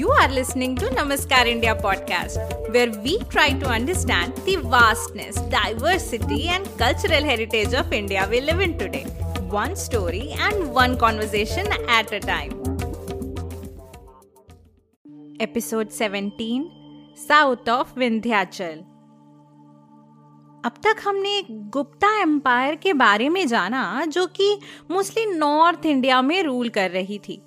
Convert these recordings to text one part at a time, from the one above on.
You are listening to Namaskar India podcast, where we try to understand the vastness, diversity, and cultural heritage of India we live in today. One story and one conversation at a time. Episode 17 South of Vindhyachal. अब तक हमने Gupta empire के बारे में जाना जो कि mostly north India में रूल कर रही थी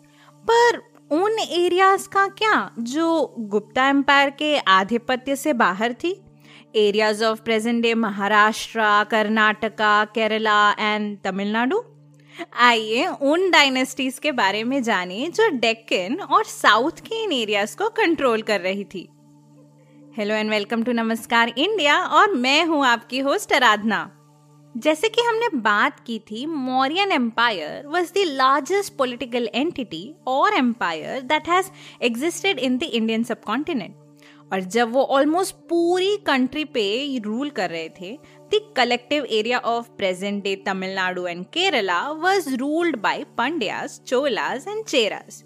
पर उन एरियाज़ का क्या? जो गुप्ता एम्पायर के आधिपत्य से बाहर थी? Areas of present day Maharashtra, Karnataka, Kerala and Tamil Nadu? आइए उन डायनेस्टीज के बारे में जाने जो डेक्कन और साउथ के इन एरियाज़ को कंट्रोल कर रही थी। Hello and welcome to Namaskar India और मैं हूँ आपकी होस्ट आराधना। जैसे कि हमने बात की थी, Mauryan empire was the largest political entity और empire that has existed in the Indian subcontinent और जब वो ऑलमोस्ट पूरी कंट्री पे रूल कर रहे थे the collective area of present day Tamil Nadu and Kerala was ruled by Pandyas Cholas and Cheras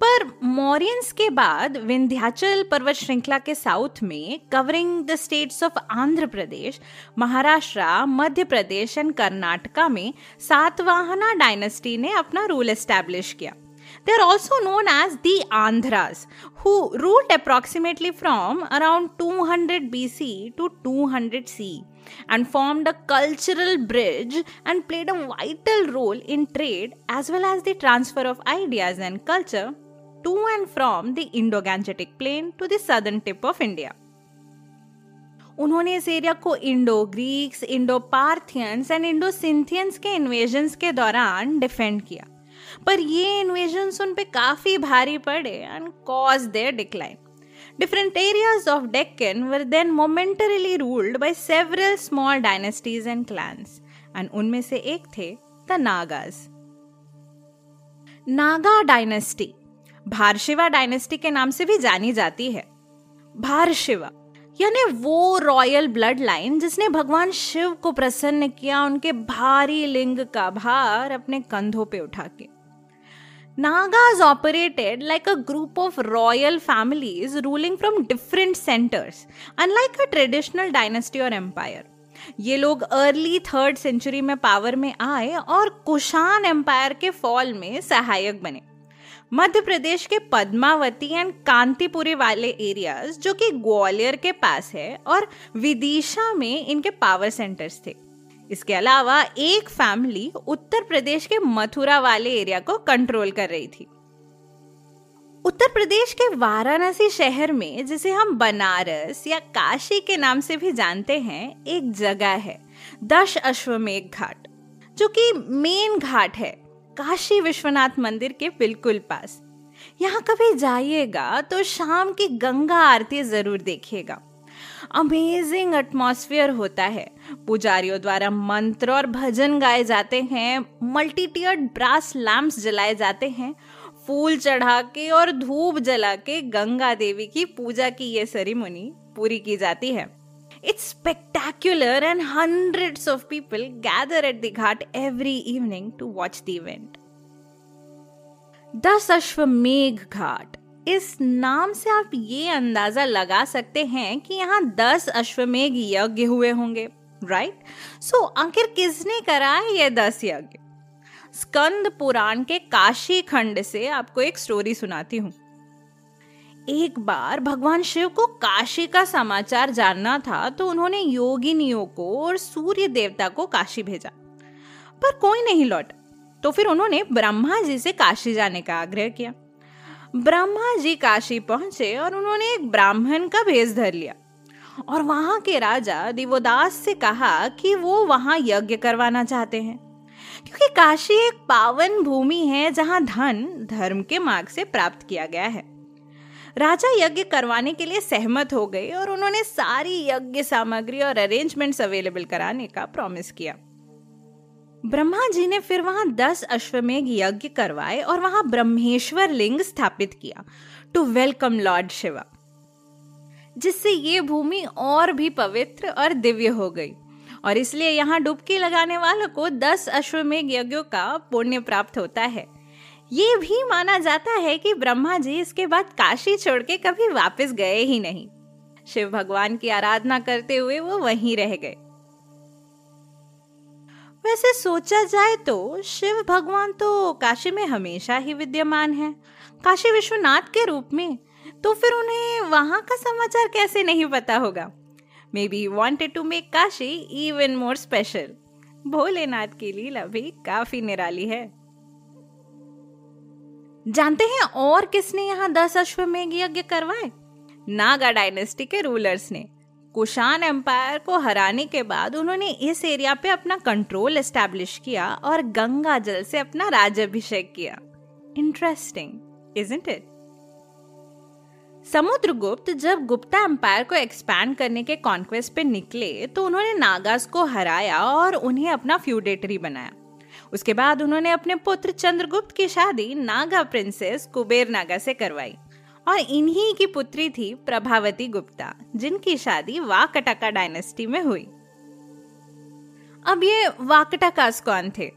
पर मॉरियंस के बाद विंध्याचल पर्वत श्रृंखला के साउथ में covering the states of Andhra Pradesh, Maharashtra, Madhya Pradesh and Karnataka में सातवाहना डायनेस्टी ने अपना रूल एस्टेब्लिश किया। They are also known as the Andhras who ruled approximately from around 200 hundred B C to two hundred C and form a cultural bridge and played a vital role in trade as well as the transfer of ideas and culture to and from the Indo-Gangetic plain to the southern tip of India. उन्होंने इस area को Indo Greeks Indo Parthians and Indo Scythians के invasion के दौरान defend किया। पर ये invasion उन पर काफ़ी भारी पड़े and cause their decline different areas of Deccan were then momentarily ruled by several small dynasties and clans and उनमें से एक थे the Nagas Naga dynasty Bharashiva dynasty के नाम से भी जानी जाती है। भारशिवा, यानी वो रॉयल ब्लड लाइन जिसने भगवान शिव को प्रसन्न किया, उनके भारी लिंग का भार अपने कंधों पे उठा के। Nagas operated like a group of royal families ruling from different centres unlike a traditional dynasty और एम्पायर ये लोग अर्ली थर्ड सेंचुरी में पावर में आए और कुशान एम्पायर के फॉल में सहायक बने। मध्य प्रदेश के पद्मावती एंड कांतिपुरी वाले एरियाज़ जो कि ग्वालियर के पास है और विदिशा में इनके पावर सेंटर्स थे। इसके अलावा एक फैमिली उत्तर प्रदेश के मथुरा वाले एरिया को कंट्रोल कर रही थी। उत्तर प्रदेश के वाराणसी शहर में, जिसे हम बनारस या काशी के नाम से भी जानते हैं, एक जगह है, दश अश्वमेघ घाट, जो कि मेन घाट है। काशी विश्वनाथ मंदिर के बिल्कुल पास। यहाँ कभी जाइएगा तो शाम की गंगा आरती ज़रूर देखिएगा। अमेजिंग एटमॉस्फेयर होता है। पुजारियों द्वारा मंत्र और भजन गाए जाते हैं मल्टी टियर्ड ब्रास लैम्प्स जलाए जाते हैं, फूल चढ़ा के और धूप जला के गंगा देवी की पूजा की ये सेरेमनी पूरी की जाती है। It's spectacular, and hundreds of people gather at the ghat every evening to watch the event. दस अश्वमेघ घाट इस नाम से आप ये अंदाज़ा लगा सकते हैं कि यहाँ दस अश्वमेघ यज्ञ हुए होंगे राइट सो आखिर किसने करा है ये दस यज्ञ? स्कंद पुराण के काशी खंड से आपको एक स्टोरी सुनाती हूँ। एक बार भगवान शिव को काशी का समाचार जानना था तो उन्होंने योगिनियों को और सूर्य देवता को काशी भेजा। पर कोई नहीं लौट तो फिर उन्होंने ब्रह्मा जी से काशी जाने का आग्रह किया। ब्रह्मा जी काशी पहुँचे और उन्होंने एक ब्राह्मण का भेष धर लिया। और वहाँ के राजा दिवोदास से कहा कि वो वहाँ यज्ञ करवाना चाहते हैं, क्योंकि काशी एक पावन भूमि है जहाँ धन धर्म के मार्ग से प्राप्त किया गया है। राजा यज्ञ करवाने के लिए सहमत हो गए और उन्होंने सारी यज्ञ सामग्री और अरेंजमेंट्स अवेलेबल कराने का प्रॉमिस किया। ब्रह्मा जी ने फिर वहाँ दस अश्वमेघ यज्ञ करवाए और वहाँ ब्रह्मेश्वर लिंग स्थापित किया टू वेलकम लॉर्ड शिवा जिससे ये भूमि और भी पवित्र और दिव्य हो गई। और इसलिए यहाँ डुबकी लगाने वालों को दस अश्वमेघ यज्ञों का पुण्य प्राप्त होता है। ये भी माना जाता है कि ब्रह्मा जी इसके बाद काशी छोड़ के कभी वापस गए ही नहीं। शिव भगवान की आराधना करते हुए वो वहीं रह गए। वैसे सोचा जाए तो शिव भगवान तो काशी में हमेशा ही विद्यमान है। काशी विश्वनाथ के रूप में तो फिर उन्हें वहाँ का समाचार कैसे नहीं पता होगा? Maybe wanted to make Kashi even more special Bholenath की लीला भी काफ़ी निराली है। जानते हैं और किसने यहाँ दस अश्वमेघ यज्ञ करवाए? नागा डायनेस्टी के रूलर्स ने। कुशान एम्पायर को हराने के बाद उन्होंने इस एरिया पे अपना कंट्रोल एस्टेब्लिश किया और गंगा जल से अपना राज्यभिषेक किया। इंटरेस्टिंग इजंट इट समुद्रगुप्त जब गुप्ता एम्पायर को एक्सपैंड करने के कॉन्क्वेस्ट पे निकले तो उन्होंने नागास को हराया और उन्हें अपना फ्यूडेटरी बनाया। उसके बाद उन्होंने अपने पुत्र चंद्रगुप्त की शादी नागा प्रिंसेस कुबेर नागा से करवाई। और इन्हीं की पुत्री थी प्रभावती गुप्ता, जिनकी शादी वाकटाका डायनेस्टी में हुई। अब ये वाकटाकास कौन थे?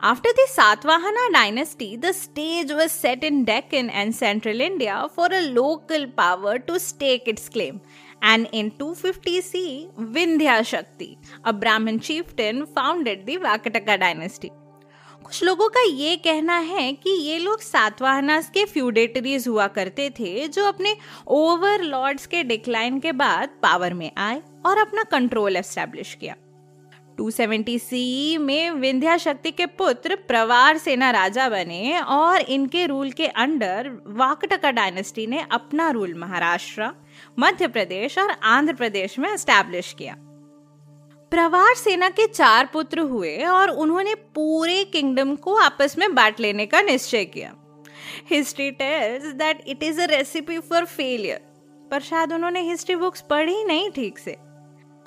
After the Satavahana dynasty the stage was set in Deccan and central India for a local power to stake its claim And in 250 CE, Vindhya Shakti, a Brahmin chieftain, founded the Vakataka dynasty. कुछ लोगों का ये कहना है कि ये लोग सातवाहनास के फ्यूडेटरीज हुआ करते थे जो अपने ओवरलॉर्ड्स के डिक्लाइन के बाद पावर में आए और अपना कंट्रोल एस्टेब्लिश किया 270 सी में विंध्या शक्ति के पुत्र प्रवार सेना राजा बने और इनके रूल के अंडर वाकटका डायनेस्टी ने अपना रूल महाराष्ट्र मध्य प्रदेश और आंध्र प्रदेश में एस्टैब्लिश किया। प्रवार सेना के चार पुत्र हुए और उन्होंने पूरे किंगडम को आपस में बांट लेने का निश्चय किया। History tells that it is a recipe for failure पर शायद उन्होंने हिस्ट्री बुक्स पढ़ी नहीं ठीक से।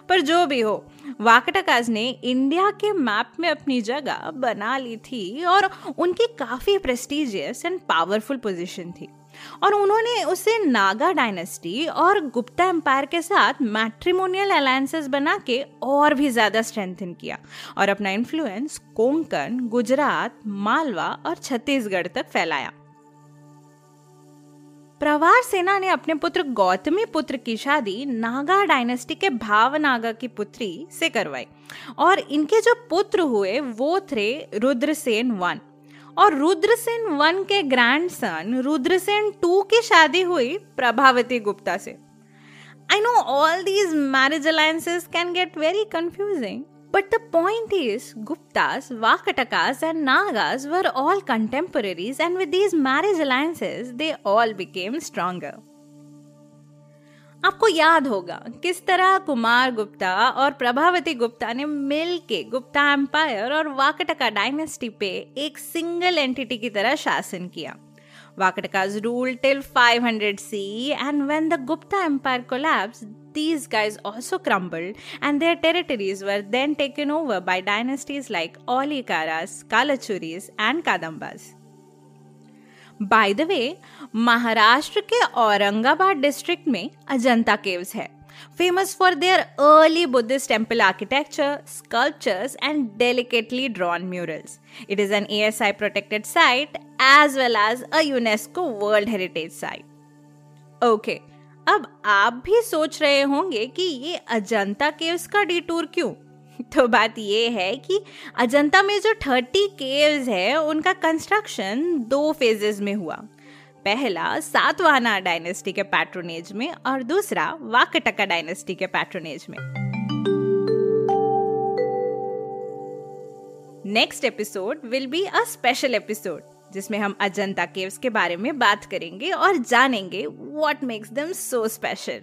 पर जो भी हो, वाकटकाज ने इंडिया के मैप में अपनी जगह बना ली थी और उनकी काफ़ी प्रेस्टिजियस एंड पावरफुल पोजीशन थी। और उन्होंने उसे नागा डायनेस्टी और गुप्ता एम्पायर के साथ मैट्रिमोनियल अलायंसेस बना के और भी ज़्यादा स्ट्रेंथन किया और अपना इन्फ्लुएंस कोंकण, गुजरात, मालवा और छत्तीसगढ़ तक फैलाया। प्रवार सेना ने अपने पुत्र गौतमी पुत्र की शादी नागा डायनेस्टी के भावनागा की पुत्री से करवाई और इनके जो पुत्र हुए वो थे रुद्रसेन वन। और रुद्रसेन वन के ग्रैंडसन रुद्रसेन टू की शादी हुई प्रभावती गुप्ता से। I know all these marriage alliances can get very confusing but the point is Guptas Vakatakas and Nagas were all contemporaries and with these marriage alliances they all became stronger आपको याद होगा किस तरह कुमार गुप्ता और प्रभावती गुप्ता ने मिल के गुप्ता एम्पायर और Vakataka dynasty पे एक सिंगल एंटिटी की तरह शासन किया। Vakatakas rule till 500 C and when the Gupta empire collapse these guys also crumble and their territories were then taken over by dynasties like Aulikaras Kalachuris and Kadambas by the way Maharashtra के Aurangabad district में Ajanta caves है। Famous for their early Buddhist temple architecture sculptures and delicately drawn murals it is an A S I protected site as well as a world heritage site okay अब आप भी सोच रहे होंगे कि ये अजंता केव्स का डी टूर क्यों? तो बात ये है कि अजंता में जो थर्टी केव्स है, उनका कंस्ट्रक्शन दो फेजेस में हुआ। पहला सातवाहना डायनेस्टी के पैट्रोनेज में और दूसरा वाकटका डायनेस्टी के पैट्रोनेज में। Next episode will be a special episode जिसमें हम अजंता केव्स के बारे में बात करेंगे और जानेंगे what makes them so special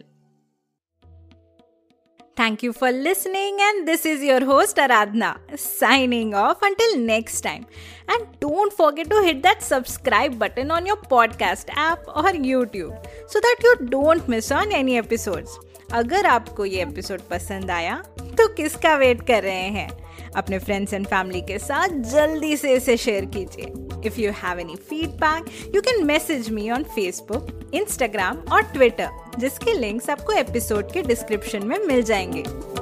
Thank you for listening, and this is your host Aradhna signing off until next time. And don't forget to hit that subscribe button on your podcast app or YouTube so that you don't miss on any episodes. अगर आपको ये episode पसंद आया तो किसका wait कर रहे हैं अपने फ्रेंड्स एंड फैमिली के साथ जल्दी से इसे शेयर कीजिए if you have any feedback, you can message me on Facebook, Instagram और Twitter, जिसके लिंक्स आपको एपिसोड के डिस्क्रिप्शन में मिल जाएँगे